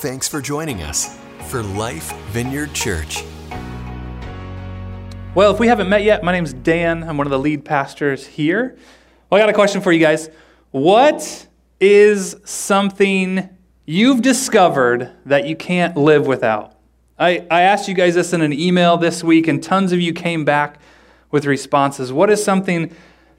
Thanks for joining us for Life Vineyard Church. Well, if we haven't met yet, my name's Dan. I'm one of the lead pastors here. Well, I got a question for you guys. What is something you've discovered that you can't live without? I, I asked you guys this in an email this week, and tons of you came back with responses. What is something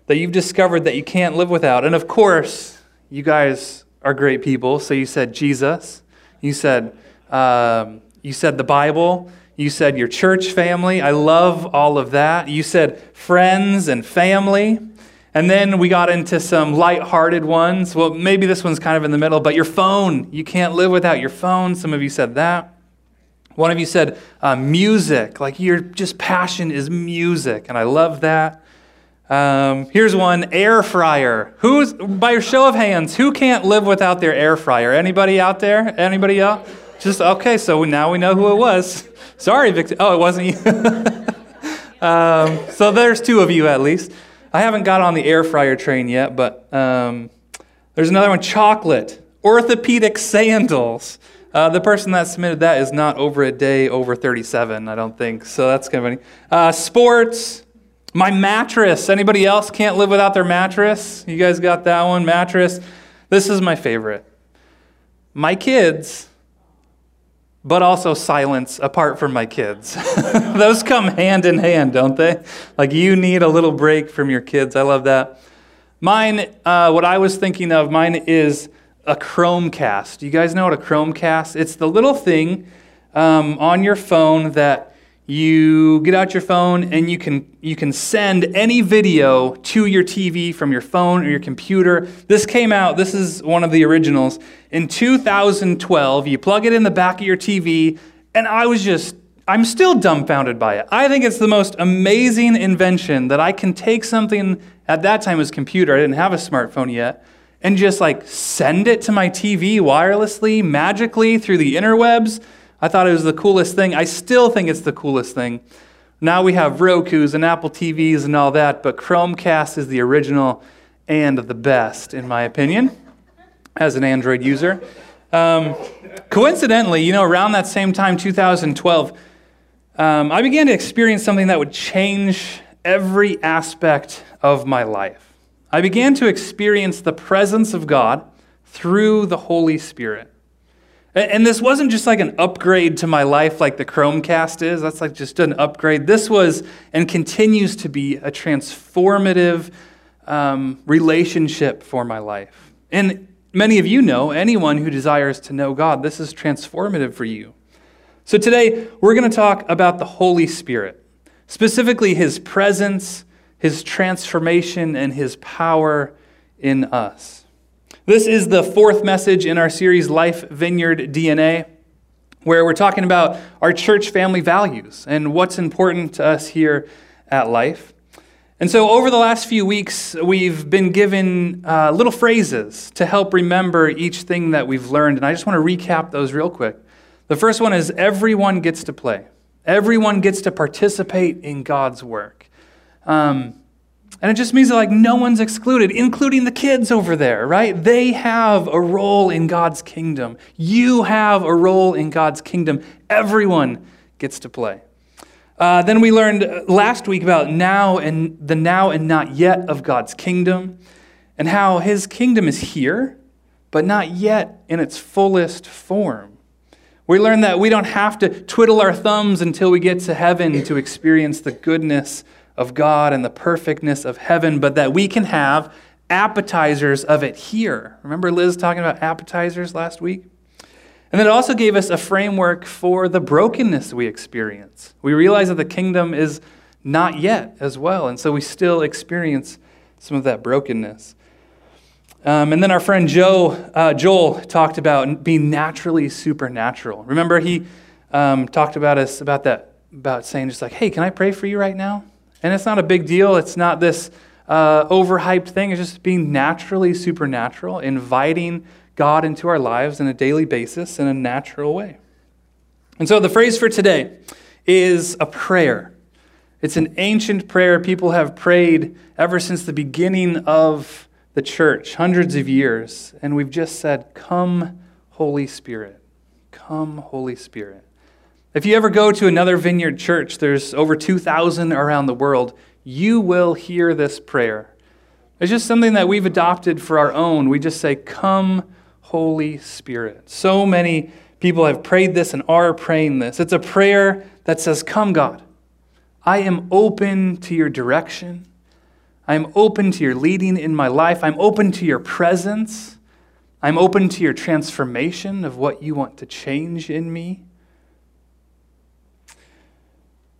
that you've discovered that you can't live without? And of course, you guys are great people. So you said Jesus, you said um, you said the Bible, you said your church family. I love all of that. You said friends and family. And then we got into some light-hearted ones. Well, maybe this one's kind of in the middle, but your phone. You can't live without your phone. Some of you said that. One of you said uh, music, like your just passion is music, and I love that. Um, here's one air fryer. Who's, by your show of hands, who can't live without their air fryer? Anybody out there? Anybody else? Just, okay, so now we know who it was. Sorry, Victor. Oh, it wasn't you. um, so there's two of you at least. I haven't got on the air fryer train yet, but um, there's another one chocolate, orthopedic sandals. Uh, the person that submitted that is not over a day over 37, I don't think. So that's kind of funny. Uh, sports, my mattress. Anybody else can't live without their mattress? You guys got that one? Mattress. This is my favorite. My kids, but also silence apart from my kids. Those come hand in hand, don't they? Like you need a little break from your kids. I love that. Mine, uh, what I was thinking of, mine is a Chromecast. You guys know what a Chromecast? It's the little thing um, on your phone that you get out your phone and you can you can send any video to your TV from your phone or your computer. This came out, this is one of the originals in 2012. You plug it in the back of your TV and I was just I'm still dumbfounded by it. I think it's the most amazing invention that I can take something at that time was computer. I didn't have a smartphone yet and just like send it to my TV wirelessly, magically through the interwebs I thought it was the coolest thing. I still think it's the coolest thing. Now we have Roku's and Apple TVs and all that, but Chromecast is the original and the best, in my opinion, as an Android user. Um, coincidentally, you know, around that same time, 2012, um, I began to experience something that would change every aspect of my life. I began to experience the presence of God through the Holy Spirit. And this wasn't just like an upgrade to my life like the Chromecast is. That's like just an upgrade. This was and continues to be a transformative um, relationship for my life. And many of you know, anyone who desires to know God, this is transformative for you. So today, we're going to talk about the Holy Spirit, specifically his presence, his transformation, and his power in us. This is the fourth message in our series, Life Vineyard DNA, where we're talking about our church family values and what's important to us here at Life. And so, over the last few weeks, we've been given uh, little phrases to help remember each thing that we've learned. And I just want to recap those real quick. The first one is everyone gets to play, everyone gets to participate in God's work. Um, and it just means that like no one's excluded, including the kids over there, right? They have a role in God's kingdom. You have a role in God's kingdom. Everyone gets to play. Uh, then we learned last week about now and the now and not yet of God's kingdom, and how His kingdom is here, but not yet in its fullest form. We learned that we don't have to twiddle our thumbs until we get to heaven to experience the goodness of God and the perfectness of heaven, but that we can have appetizers of it here. Remember Liz talking about appetizers last week? And then it also gave us a framework for the brokenness we experience. We realize that the kingdom is not yet as well, and so we still experience some of that brokenness. Um, and then our friend Joe, uh, Joel talked about being naturally supernatural. Remember, he um, talked about us about that, about saying just like, "Hey, can I pray for you right now?" And it's not a big deal. It's not this uh, overhyped thing. It's just being naturally supernatural, inviting God into our lives on a daily basis in a natural way. And so the phrase for today is a prayer. It's an ancient prayer people have prayed ever since the beginning of the church, hundreds of years. And we've just said, Come, Holy Spirit. Come, Holy Spirit. If you ever go to another vineyard church, there's over 2,000 around the world, you will hear this prayer. It's just something that we've adopted for our own. We just say, Come, Holy Spirit. So many people have prayed this and are praying this. It's a prayer that says, Come, God. I am open to your direction. I am open to your leading in my life. I'm open to your presence. I'm open to your transformation of what you want to change in me.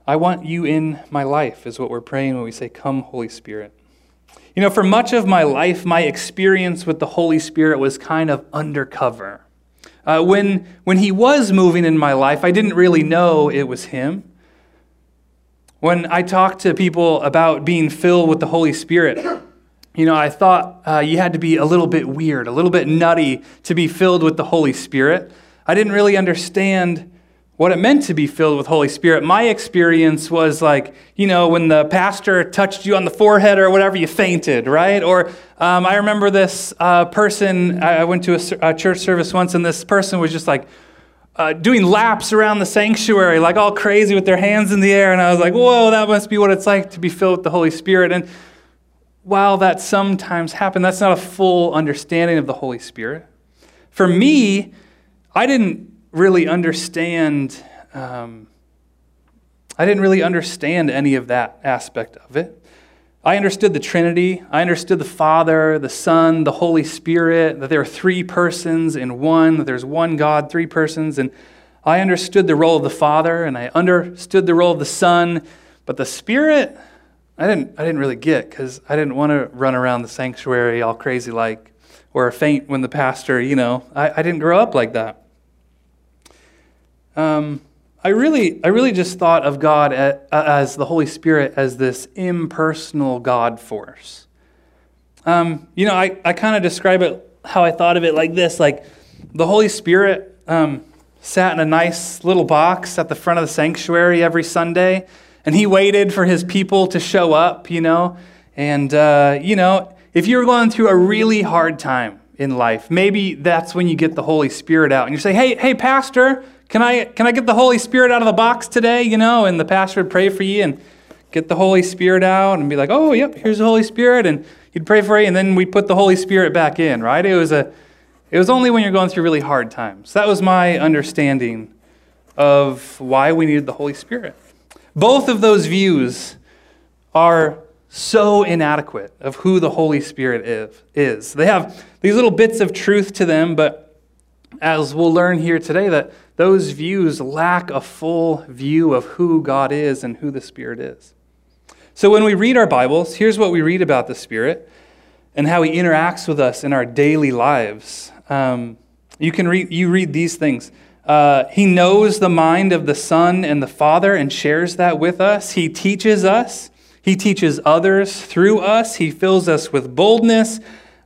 I want you in my life, is what we're praying when we say, Come, Holy Spirit. You know, for much of my life, my experience with the Holy Spirit was kind of undercover. Uh, when, when He was moving in my life, I didn't really know it was Him. When I talked to people about being filled with the Holy Spirit, you know, I thought uh, you had to be a little bit weird, a little bit nutty to be filled with the Holy Spirit. I didn't really understand what it meant to be filled with Holy Spirit. My experience was like, you know, when the pastor touched you on the forehead or whatever, you fainted, right? Or um, I remember this uh, person, I went to a, a, church service once, and this person was just like uh, doing laps around the sanctuary, like all crazy with their hands in the air. And I was like, whoa, that must be what it's like to be filled with the Holy Spirit. And while that sometimes happens, that's not a full understanding of the Holy Spirit. For me, I didn't really understand. Um, I didn't really understand any of that aspect of it. I understood the Trinity. I understood the Father, the Son, the Holy Spirit, that there are three persons in one, that there's one God, three persons. And I understood the role of the Father, and I understood the role of the Son. But the Spirit, I didn't, I didn't really get because I didn't want to run around the sanctuary all crazy like, or faint when the pastor, you know, I, I didn't grow up like that um, I really, I really just thought of God as the Holy Spirit as this impersonal God force. Um, you know, I, I kind of describe it how I thought of it like this: like the Holy Spirit um, sat in a nice little box at the front of the sanctuary every Sunday, and he waited for his people to show up. You know, and uh, you know, if you're going through a really hard time in life, maybe that's when you get the Holy Spirit out, and you say, "Hey, hey, Pastor." Can I, can I get the Holy Spirit out of the box today? You know, and the pastor would pray for you and get the Holy Spirit out and be like, oh, yep, here's the Holy Spirit. And he'd pray for you, and then we'd put the Holy Spirit back in, right? It was, a, it was only when you're going through really hard times. That was my understanding of why we needed the Holy Spirit. Both of those views are so inadequate of who the Holy Spirit is. They have these little bits of truth to them, but as we'll learn here today, that those views lack a full view of who God is and who the Spirit is. So when we read our Bibles, here's what we read about the Spirit and how He interacts with us in our daily lives. Um, you can read, you read these things. Uh, he knows the mind of the Son and the Father and shares that with us. He teaches us. He teaches others through us. He fills us with boldness.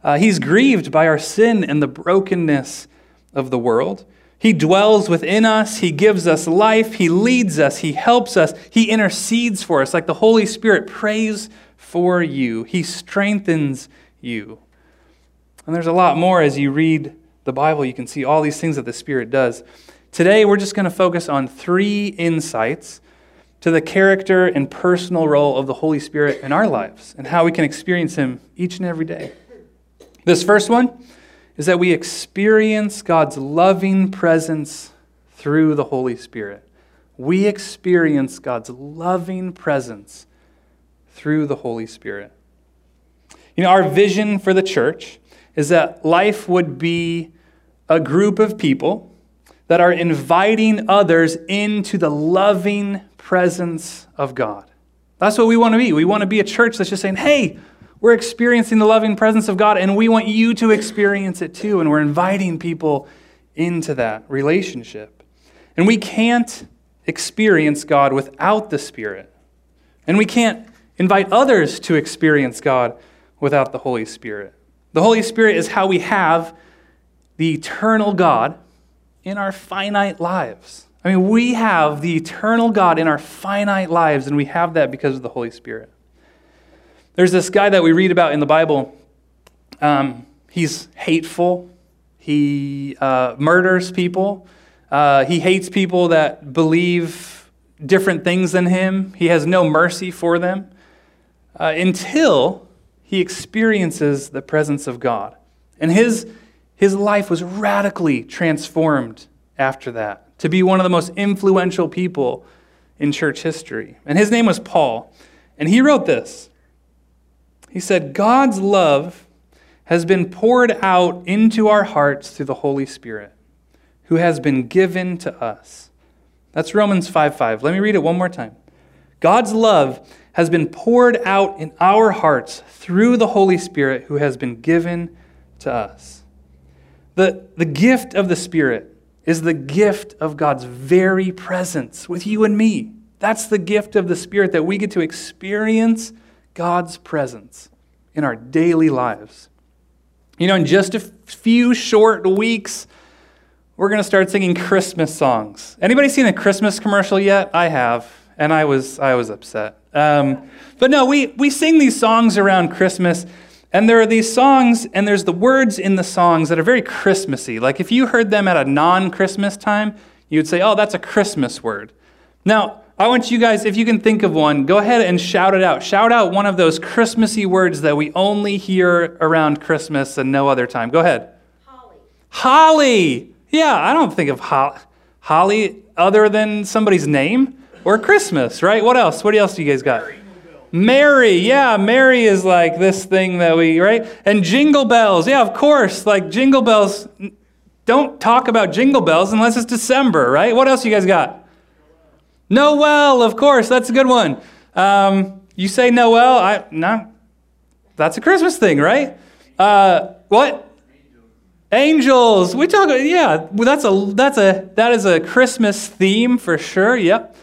Uh, he's grieved by our sin and the brokenness of the world. He dwells within us. He gives us life. He leads us. He helps us. He intercedes for us. Like the Holy Spirit prays for you, He strengthens you. And there's a lot more as you read the Bible. You can see all these things that the Spirit does. Today, we're just going to focus on three insights to the character and personal role of the Holy Spirit in our lives and how we can experience Him each and every day. This first one is that we experience God's loving presence through the Holy Spirit. We experience God's loving presence through the Holy Spirit. You know, our vision for the church is that life would be a group of people that are inviting others into the loving presence of God. That's what we want to be. We want to be a church that's just saying, hey, we're experiencing the loving presence of God, and we want you to experience it too. And we're inviting people into that relationship. And we can't experience God without the Spirit. And we can't invite others to experience God without the Holy Spirit. The Holy Spirit is how we have the eternal God in our finite lives. I mean, we have the eternal God in our finite lives, and we have that because of the Holy Spirit. There's this guy that we read about in the Bible. Um, he's hateful, he uh, murders people, Uh, he hates people that believe different things than him. He has no mercy for them uh, until he experiences the presence of God. And his, his life was radically transformed after that to be one of the most influential people in church history. And his name was Paul. And he wrote this He said, God's love has been poured out into our hearts through the Holy Spirit, who has been given to us. That's Romans 5 5. Let me read it one more time. God's love has been poured out in our hearts through the Holy Spirit who has been given to us. The, the gift of the Spirit is the gift of God's very presence with you and me. That's the gift of the Spirit that we get to experience God's presence in our daily lives. You know, in just a few short weeks, we're going to start singing Christmas songs. Anybody seen a Christmas commercial yet? I have, and I was I was upset. Um, but no, we we sing these songs around Christmas, and there are these songs, and there's the words in the songs that are very Christmassy. Like if you heard them at a non-Christmas time, you would say, "Oh, that's a Christmas word." Now, I want you guys, if you can think of one, go ahead and shout it out. Shout out one of those Christmassy words that we only hear around Christmas and no other time. Go ahead. Holly. Holly. Yeah, I don't think of ho- holly other than somebody's name or Christmas, right? What else? What else do you guys got? Mary. Mary. Yeah, Mary is like this thing that we, right? And jingle bells. Yeah, of course. Like jingle bells. Don't talk about jingle bells unless it's December, right? What else you guys got? Noel, of course, that's a good one. Um, you say Noel, I no, that's a Christmas thing, right? Uh, what? Angels. We talk. Yeah, that's a that's a that is a Christmas theme for sure. Yep.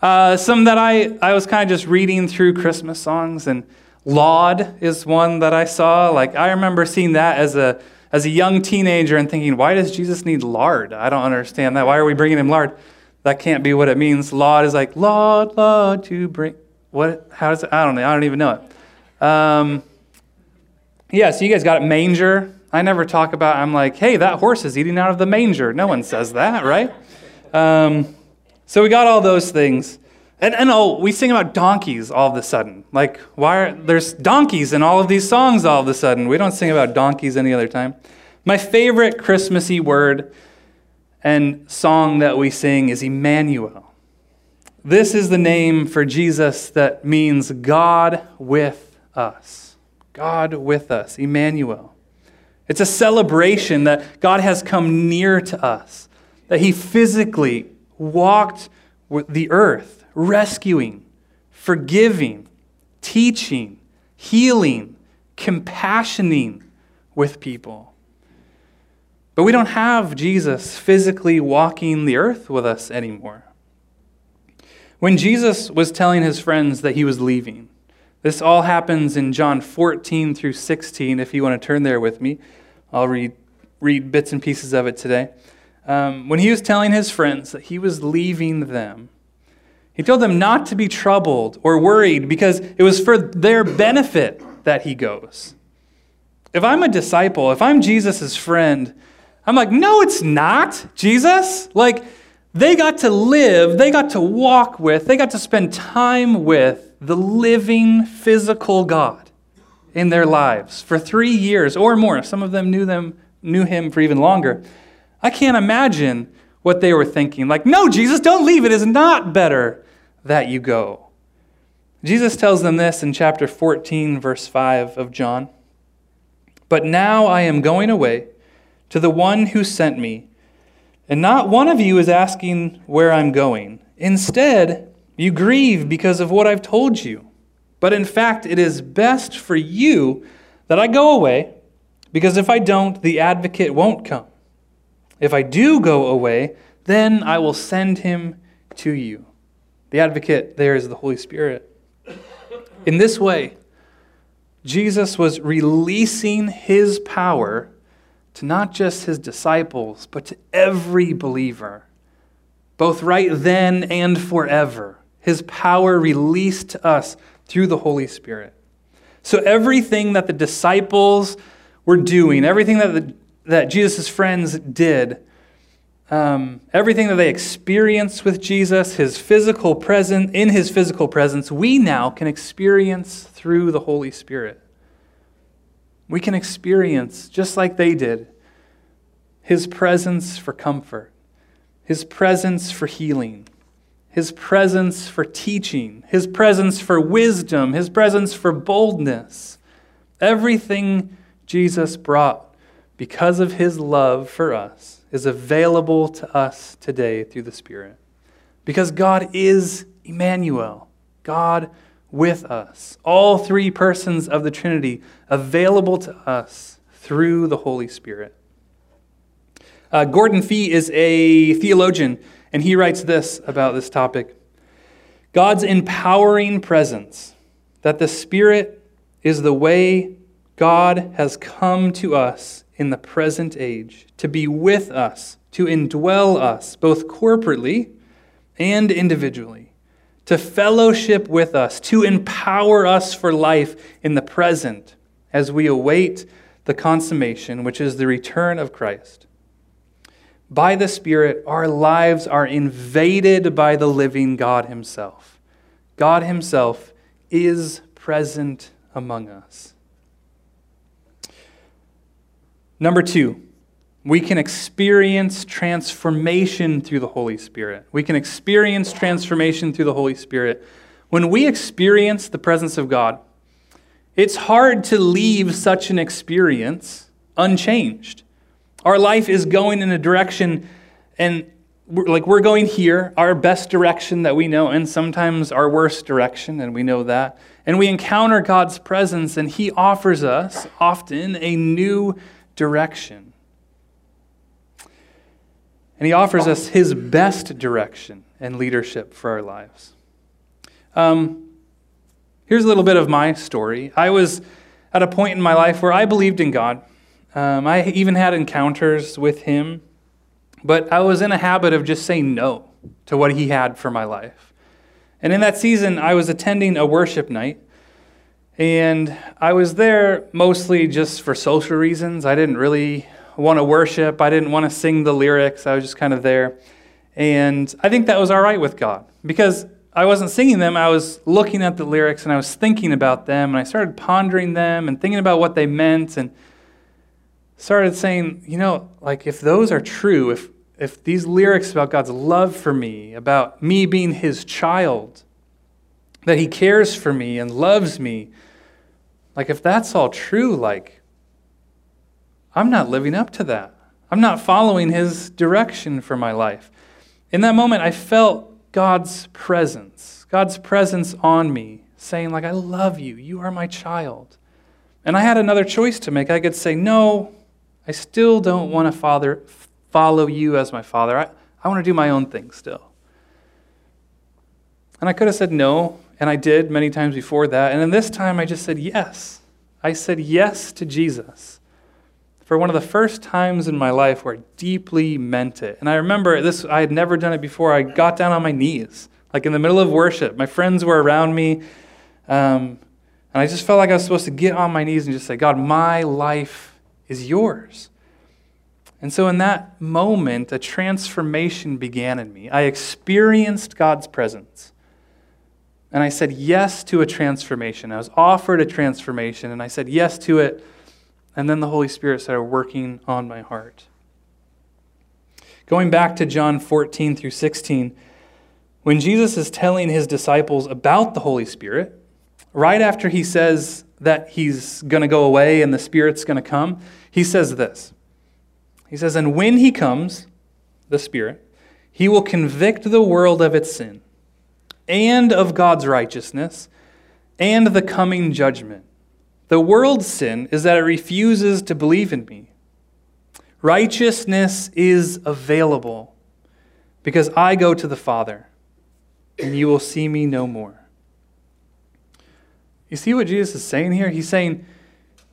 Uh, some that I I was kind of just reading through Christmas songs, and Laud is one that I saw. Like I remember seeing that as a as a young teenager and thinking, why does Jesus need lard? I don't understand that. Why are we bringing him lard? That can't be what it means. Laud is like, Laud, Laud, to bring. What? How does it? I don't know. I don't even know it. Um, yeah, so you guys got it. Manger. I never talk about, I'm like, hey, that horse is eating out of the manger. No one says that, right? Um, so we got all those things. And, and oh, we sing about donkeys all of a sudden. Like, why are there's donkeys in all of these songs all of a sudden? We don't sing about donkeys any other time. My favorite Christmassy word and song that we sing is Emmanuel. This is the name for Jesus that means God with us. God with us, Emmanuel. It's a celebration that God has come near to us, that He physically walked the earth, rescuing, forgiving, teaching, healing, compassioning with people. But we don't have Jesus physically walking the earth with us anymore. When Jesus was telling his friends that he was leaving, this all happens in John 14 through 16. If you want to turn there with me, I'll read, read bits and pieces of it today. Um, when he was telling his friends that he was leaving them, he told them not to be troubled or worried because it was for their benefit that he goes. If I'm a disciple, if I'm Jesus' friend, I'm like, no, it's not, Jesus. Like, they got to live, they got to walk with, they got to spend time with the living physical God in their lives for three years or more. Some of them knew them knew him for even longer. I can't imagine what they were thinking. Like, no, Jesus, don't leave. It is not better that you go. Jesus tells them this in chapter 14, verse 5 of John. But now I am going away to the one who sent me. And not one of you is asking where I'm going. Instead, you grieve because of what I've told you. But in fact, it is best for you that I go away, because if I don't, the advocate won't come. If I do go away, then I will send him to you. The advocate there is the Holy Spirit. In this way, Jesus was releasing his power to not just his disciples, but to every believer, both right then and forever. His power released to us through the Holy Spirit. So everything that the disciples were doing, everything that, that Jesus' friends did, um, everything that they experienced with Jesus, his physical presence, in his physical presence, we now can experience through the Holy Spirit. We can experience, just like they did, his presence for comfort, his presence for healing, his presence for teaching, his presence for wisdom, his presence for boldness. Everything Jesus brought because of his love for us is available to us today through the Spirit. Because God is Emmanuel, God with us. All three persons of the Trinity available to us through the Holy Spirit. Uh, Gordon Fee is a theologian, and he writes this about this topic God's empowering presence, that the Spirit is the way God has come to us in the present age, to be with us, to indwell us, both corporately and individually, to fellowship with us, to empower us for life in the present as we await the consummation, which is the return of Christ. By the Spirit, our lives are invaded by the living God Himself. God Himself is present among us. Number two, we can experience transformation through the Holy Spirit. We can experience transformation through the Holy Spirit. When we experience the presence of God, it's hard to leave such an experience unchanged. Our life is going in a direction, and we're, like we're going here, our best direction that we know, and sometimes our worst direction, and we know that. And we encounter God's presence, and He offers us often a new direction. And he offers us his best direction and leadership for our lives. Um, here's a little bit of my story. I was at a point in my life where I believed in God. Um, I even had encounters with him, but I was in a habit of just saying no to what he had for my life. And in that season, I was attending a worship night and I was there mostly just for social reasons. I didn't really want to worship, I didn't want to sing the lyrics. I was just kind of there. And I think that was all right with God because I wasn't singing them. I was looking at the lyrics and I was thinking about them and I started pondering them and thinking about what they meant and started saying, you know, like if those are true, if if these lyrics about God's love for me, about me being his child, that he cares for me and loves me, like, if that's all true, like, I'm not living up to that. I'm not following his direction for my life. In that moment, I felt God's presence, God's presence on me, saying, like, I love you. You are my child. And I had another choice to make. I could say, no, I still don't want to father, follow you as my father. I, I want to do my own thing still. And I could have said no, and I did many times before that. And then this time I just said yes. I said yes to Jesus for one of the first times in my life where I deeply meant it. And I remember this, I had never done it before. I got down on my knees, like in the middle of worship. My friends were around me. Um, and I just felt like I was supposed to get on my knees and just say, God, my life is yours. And so in that moment, a transformation began in me. I experienced God's presence. And I said yes to a transformation. I was offered a transformation, and I said yes to it. And then the Holy Spirit started working on my heart. Going back to John 14 through 16, when Jesus is telling his disciples about the Holy Spirit, right after he says that he's going to go away and the Spirit's going to come, he says this. He says, And when he comes, the Spirit, he will convict the world of its sin and of God's righteousness and the coming judgment. The world's sin is that it refuses to believe in me. Righteousness is available because I go to the Father, and you will see me no more. You see what Jesus is saying here? He's saying,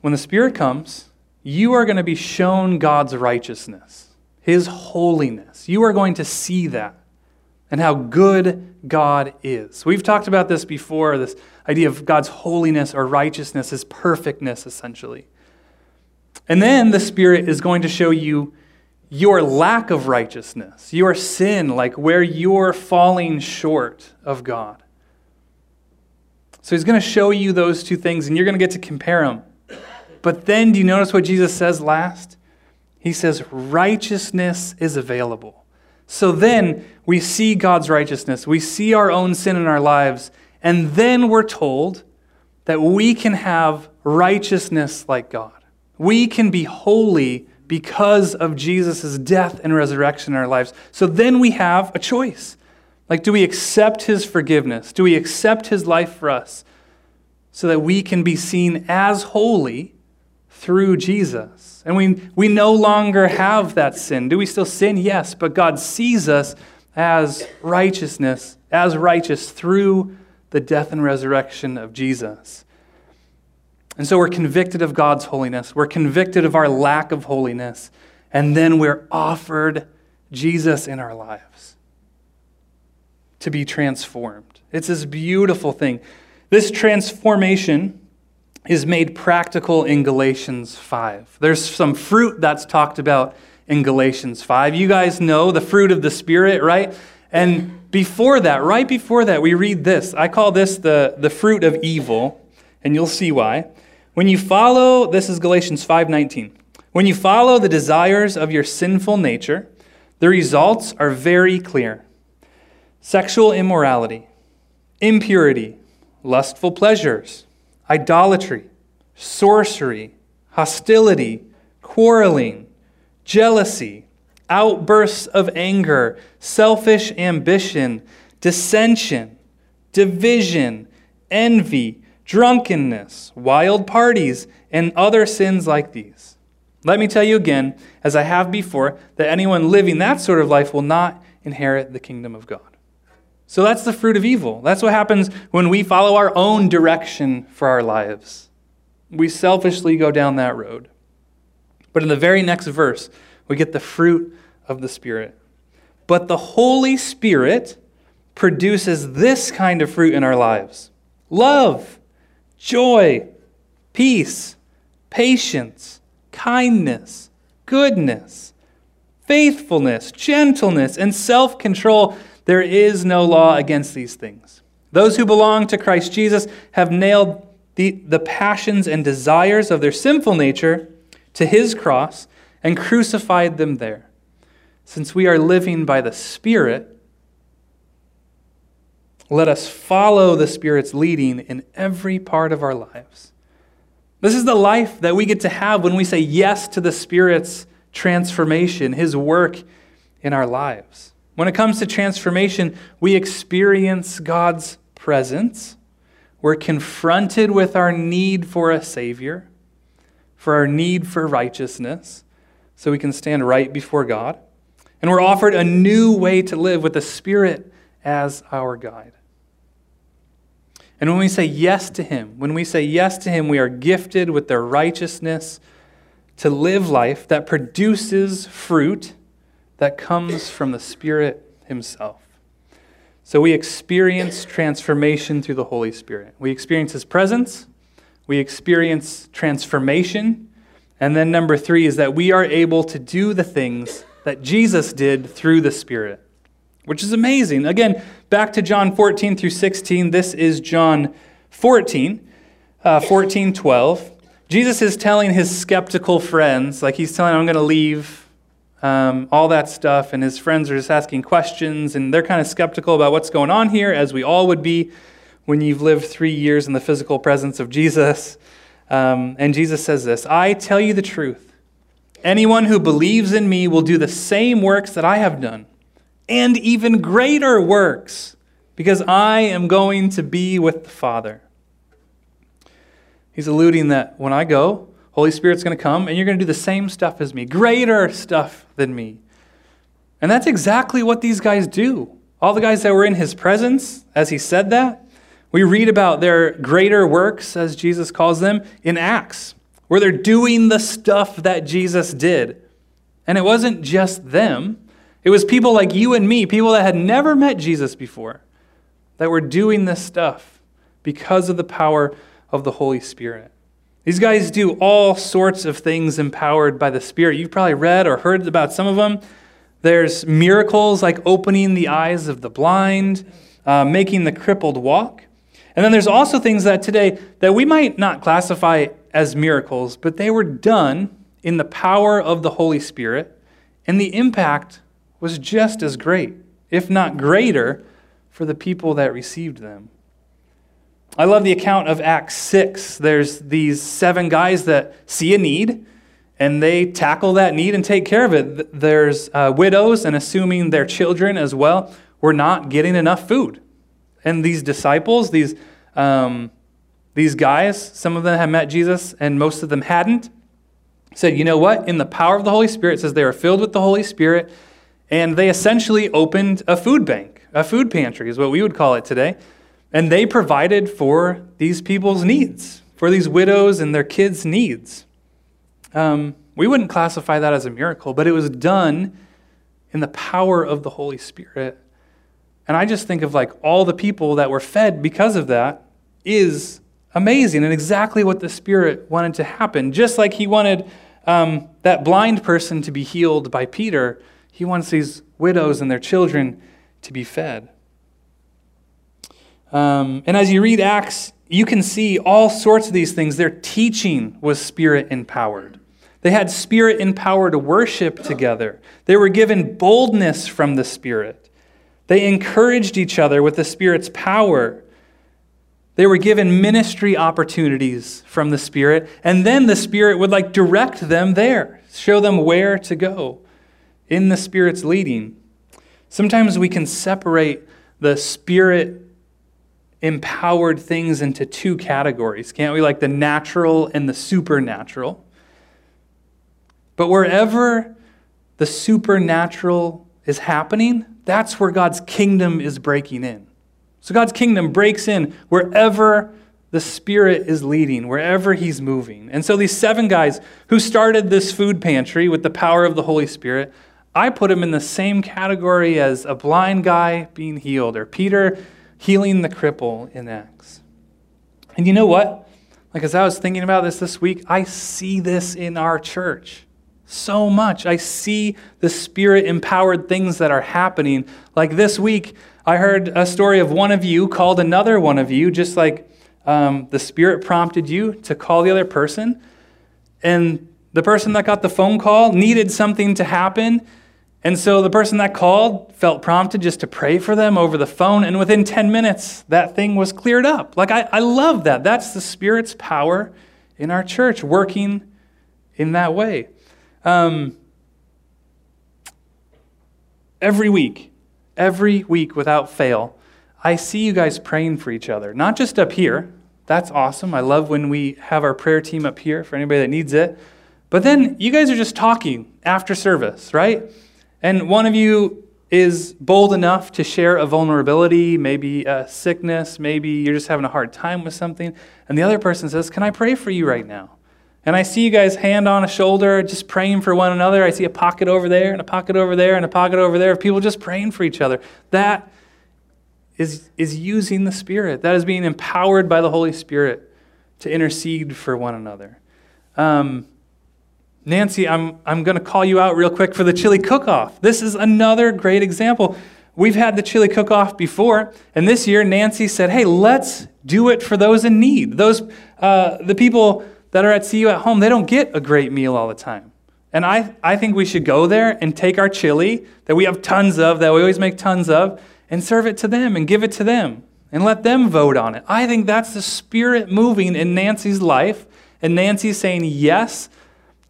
when the Spirit comes, you are going to be shown God's righteousness, His holiness. You are going to see that and how good God is. We've talked about this before this idea of God's holiness or righteousness, his perfectness, essentially. And then the Spirit is going to show you your lack of righteousness, your sin, like where you're falling short of God. So he's going to show you those two things, and you're going to get to compare them. But then, do you notice what Jesus says last? He says, Righteousness is available. So then we see God's righteousness, we see our own sin in our lives, and then we're told that we can have righteousness like God. We can be holy because of Jesus' death and resurrection in our lives. So then we have a choice. Like, do we accept his forgiveness? Do we accept his life for us so that we can be seen as holy through Jesus? And we, we no longer have that sin. Do we still sin? Yes, but God sees us as righteousness, as righteous through the death and resurrection of Jesus. And so we're convicted of God's holiness. We're convicted of our lack of holiness. And then we're offered Jesus in our lives to be transformed. It's this beautiful thing. This transformation is made practical in Galatians 5. There's some fruit that's talked about in Galatians 5. You guys know the fruit of the Spirit, right? And before that, right before that, we read this. I call this the, the fruit of evil, and you'll see why. When you follow, this is Galatians 5:19. When you follow the desires of your sinful nature, the results are very clear. Sexual immorality, impurity, lustful pleasures, idolatry, sorcery, hostility, quarreling, jealousy, outbursts of anger, selfish ambition, dissension, division, envy, drunkenness, wild parties, and other sins like these. Let me tell you again, as I have before, that anyone living that sort of life will not inherit the kingdom of God. So that's the fruit of evil. That's what happens when we follow our own direction for our lives. We selfishly go down that road. But in the very next verse, we get the fruit of the Spirit. But the Holy Spirit produces this kind of fruit in our lives love joy, peace, patience, kindness, goodness, faithfulness, gentleness, and self control. There is no law against these things. Those who belong to Christ Jesus have nailed the, the passions and desires of their sinful nature to his cross and crucified them there. Since we are living by the Spirit, let us follow the Spirit's leading in every part of our lives. This is the life that we get to have when we say yes to the Spirit's transformation, His work in our lives. When it comes to transformation, we experience God's presence. We're confronted with our need for a Savior, for our need for righteousness, so we can stand right before God. And we're offered a new way to live with the Spirit as our guide. And when we say yes to Him, when we say yes to Him, we are gifted with the righteousness to live life that produces fruit that comes from the Spirit Himself. So we experience transformation through the Holy Spirit. We experience His presence, we experience transformation, and then number three is that we are able to do the things that Jesus did through the Spirit which is amazing. Again, back to John 14 through 16. This is John 14, uh, 14, 12. Jesus is telling his skeptical friends, like he's telling I'm going to leave, um, all that stuff. And his friends are just asking questions, and they're kind of skeptical about what's going on here, as we all would be when you've lived three years in the physical presence of Jesus. Um, and Jesus says this I tell you the truth. Anyone who believes in me will do the same works that I have done and even greater works, because I am going to be with the Father. He's alluding that when I go, Holy Spirit's going to come and you're going to do the same stuff as me, greater stuff than me. And that's exactly what these guys do. All the guys that were in his presence, as he said that, we read about their greater works, as Jesus calls them, in Acts, where they're doing the stuff that Jesus did. And it wasn't just them, it was people like you and me, people that had never met Jesus before, that were doing this stuff because of the power of the Holy Spirit. These guys do all sorts of things empowered by the Spirit. You've probably read or heard about some of them. There's miracles like opening the eyes of the blind, uh, making the crippled walk. And then there's also things that today that we might not classify as miracles, but they were done in the power of the Holy Spirit, and the impact was just as great, if not greater, for the people that received them. I love the account of Acts 6. There's these seven guys that see a need and they tackle that need and take care of it. There's uh, widows, and assuming their children as well, were not getting enough food. And these disciples, these, um, these guys, some of them had met Jesus and most of them hadn't, said, you know what? In the power of the Holy Spirit, says they were filled with the Holy Spirit, and they essentially opened a food bank, a food pantry is what we would call it today. And they provided for these people's needs, for these widows and their kids' needs. Um, we wouldn't classify that as a miracle, but it was done in the power of the Holy Spirit. And I just think of like all the people that were fed because of that is amazing and exactly what the Spirit wanted to happen. Just like He wanted um, that blind person to be healed by Peter, He wants these widows and their children to be fed. Um, and as you read Acts, you can see all sorts of these things. Their teaching was spirit empowered. They had spirit empowered worship together. They were given boldness from the Spirit. They encouraged each other with the Spirit's power. They were given ministry opportunities from the Spirit, and then the Spirit would like direct them there, show them where to go in the Spirit's leading. Sometimes we can separate the Spirit empowered things into two categories, can't we? Like the natural and the supernatural. But wherever the supernatural is happening, that's where God's kingdom is breaking in. So God's kingdom breaks in wherever the Spirit is leading, wherever He's moving. And so these seven guys who started this food pantry with the power of the Holy Spirit, I put them in the same category as a blind guy being healed or Peter healing the cripple in Acts. And you know what? Like as I was thinking about this this week, I see this in our church so much. I see the spirit empowered things that are happening. Like this week, I heard a story of one of you called another one of you, just like um, the spirit prompted you to call the other person. And the person that got the phone call needed something to happen. And so the person that called felt prompted just to pray for them over the phone. And within 10 minutes, that thing was cleared up. Like, I, I love that. That's the Spirit's power in our church working in that way. Um, every week, every week without fail, I see you guys praying for each other. Not just up here. That's awesome. I love when we have our prayer team up here for anybody that needs it. But then you guys are just talking after service, right? And one of you is bold enough to share a vulnerability, maybe a sickness, maybe you're just having a hard time with something. And the other person says, Can I pray for you right now? And I see you guys hand on a shoulder, just praying for one another. I see a pocket over there, and a pocket over there, and a pocket over there of people just praying for each other. That is, is using the Spirit. That is being empowered by the Holy Spirit to intercede for one another. Um, Nancy, I'm, I'm going to call you out real quick for the chili cook off. This is another great example. We've had the chili cook off before, and this year Nancy said, hey, let's do it for those in need. Those, uh, the people that are at CU at home, they don't get a great meal all the time. And I, I think we should go there and take our chili that we have tons of, that we always make tons of, and serve it to them and give it to them and let them vote on it. I think that's the spirit moving in Nancy's life. And Nancy saying yes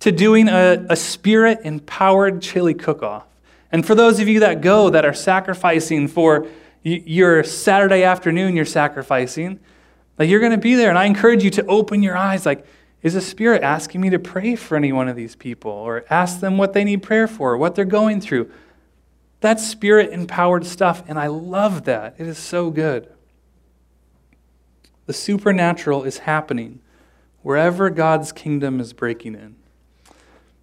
to doing a, a spirit empowered chili cook off. And for those of you that go that are sacrificing for your Saturday afternoon, you're sacrificing, like you're going to be there. And I encourage you to open your eyes. Like, is the Spirit asking me to pray for any one of these people or ask them what they need prayer for, what they're going through? That's Spirit empowered stuff, and I love that. It is so good. The supernatural is happening wherever God's kingdom is breaking in.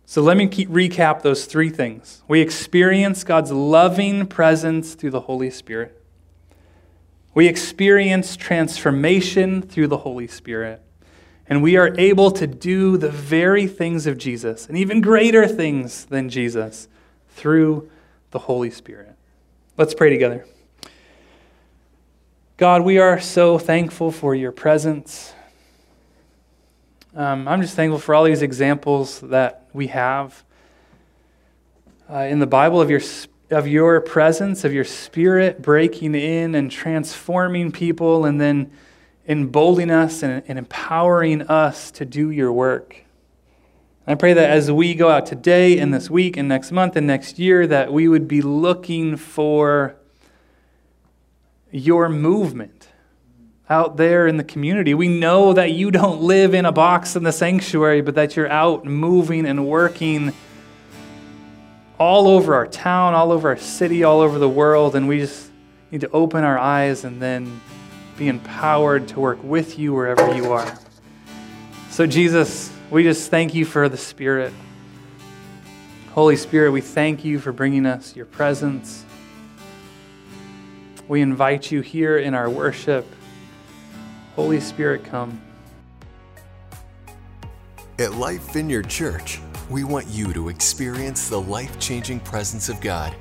So let me recap those three things. We experience God's loving presence through the Holy Spirit. We experience transformation through the Holy Spirit And we are able to do the very things of Jesus and even greater things than Jesus through the Holy Spirit. Let's pray together. God, we are so thankful for your presence. Um, I'm just thankful for all these examples that we have uh, in the Bible of your, of your presence, of your spirit breaking in and transforming people, and then emboldening us and, and empowering us to do your work. I pray that as we go out today and this week and next month and next year, that we would be looking for your movement out there in the community. We know that you don't live in a box in the sanctuary, but that you're out moving and working all over our town, all over our city, all over the world, and we just need to open our eyes and then be empowered to work with you wherever you are. So, Jesus, we just thank you for the Spirit. Holy Spirit, we thank you for bringing us your presence. We invite you here in our worship. Holy Spirit, come. At Life Vineyard Church, we want you to experience the life changing presence of God.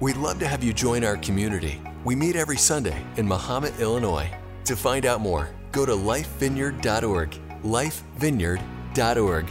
We'd love to have you join our community. We meet every Sunday in Mahomet, Illinois. To find out more, go to lifevineyard.org. Lifevineyard.org.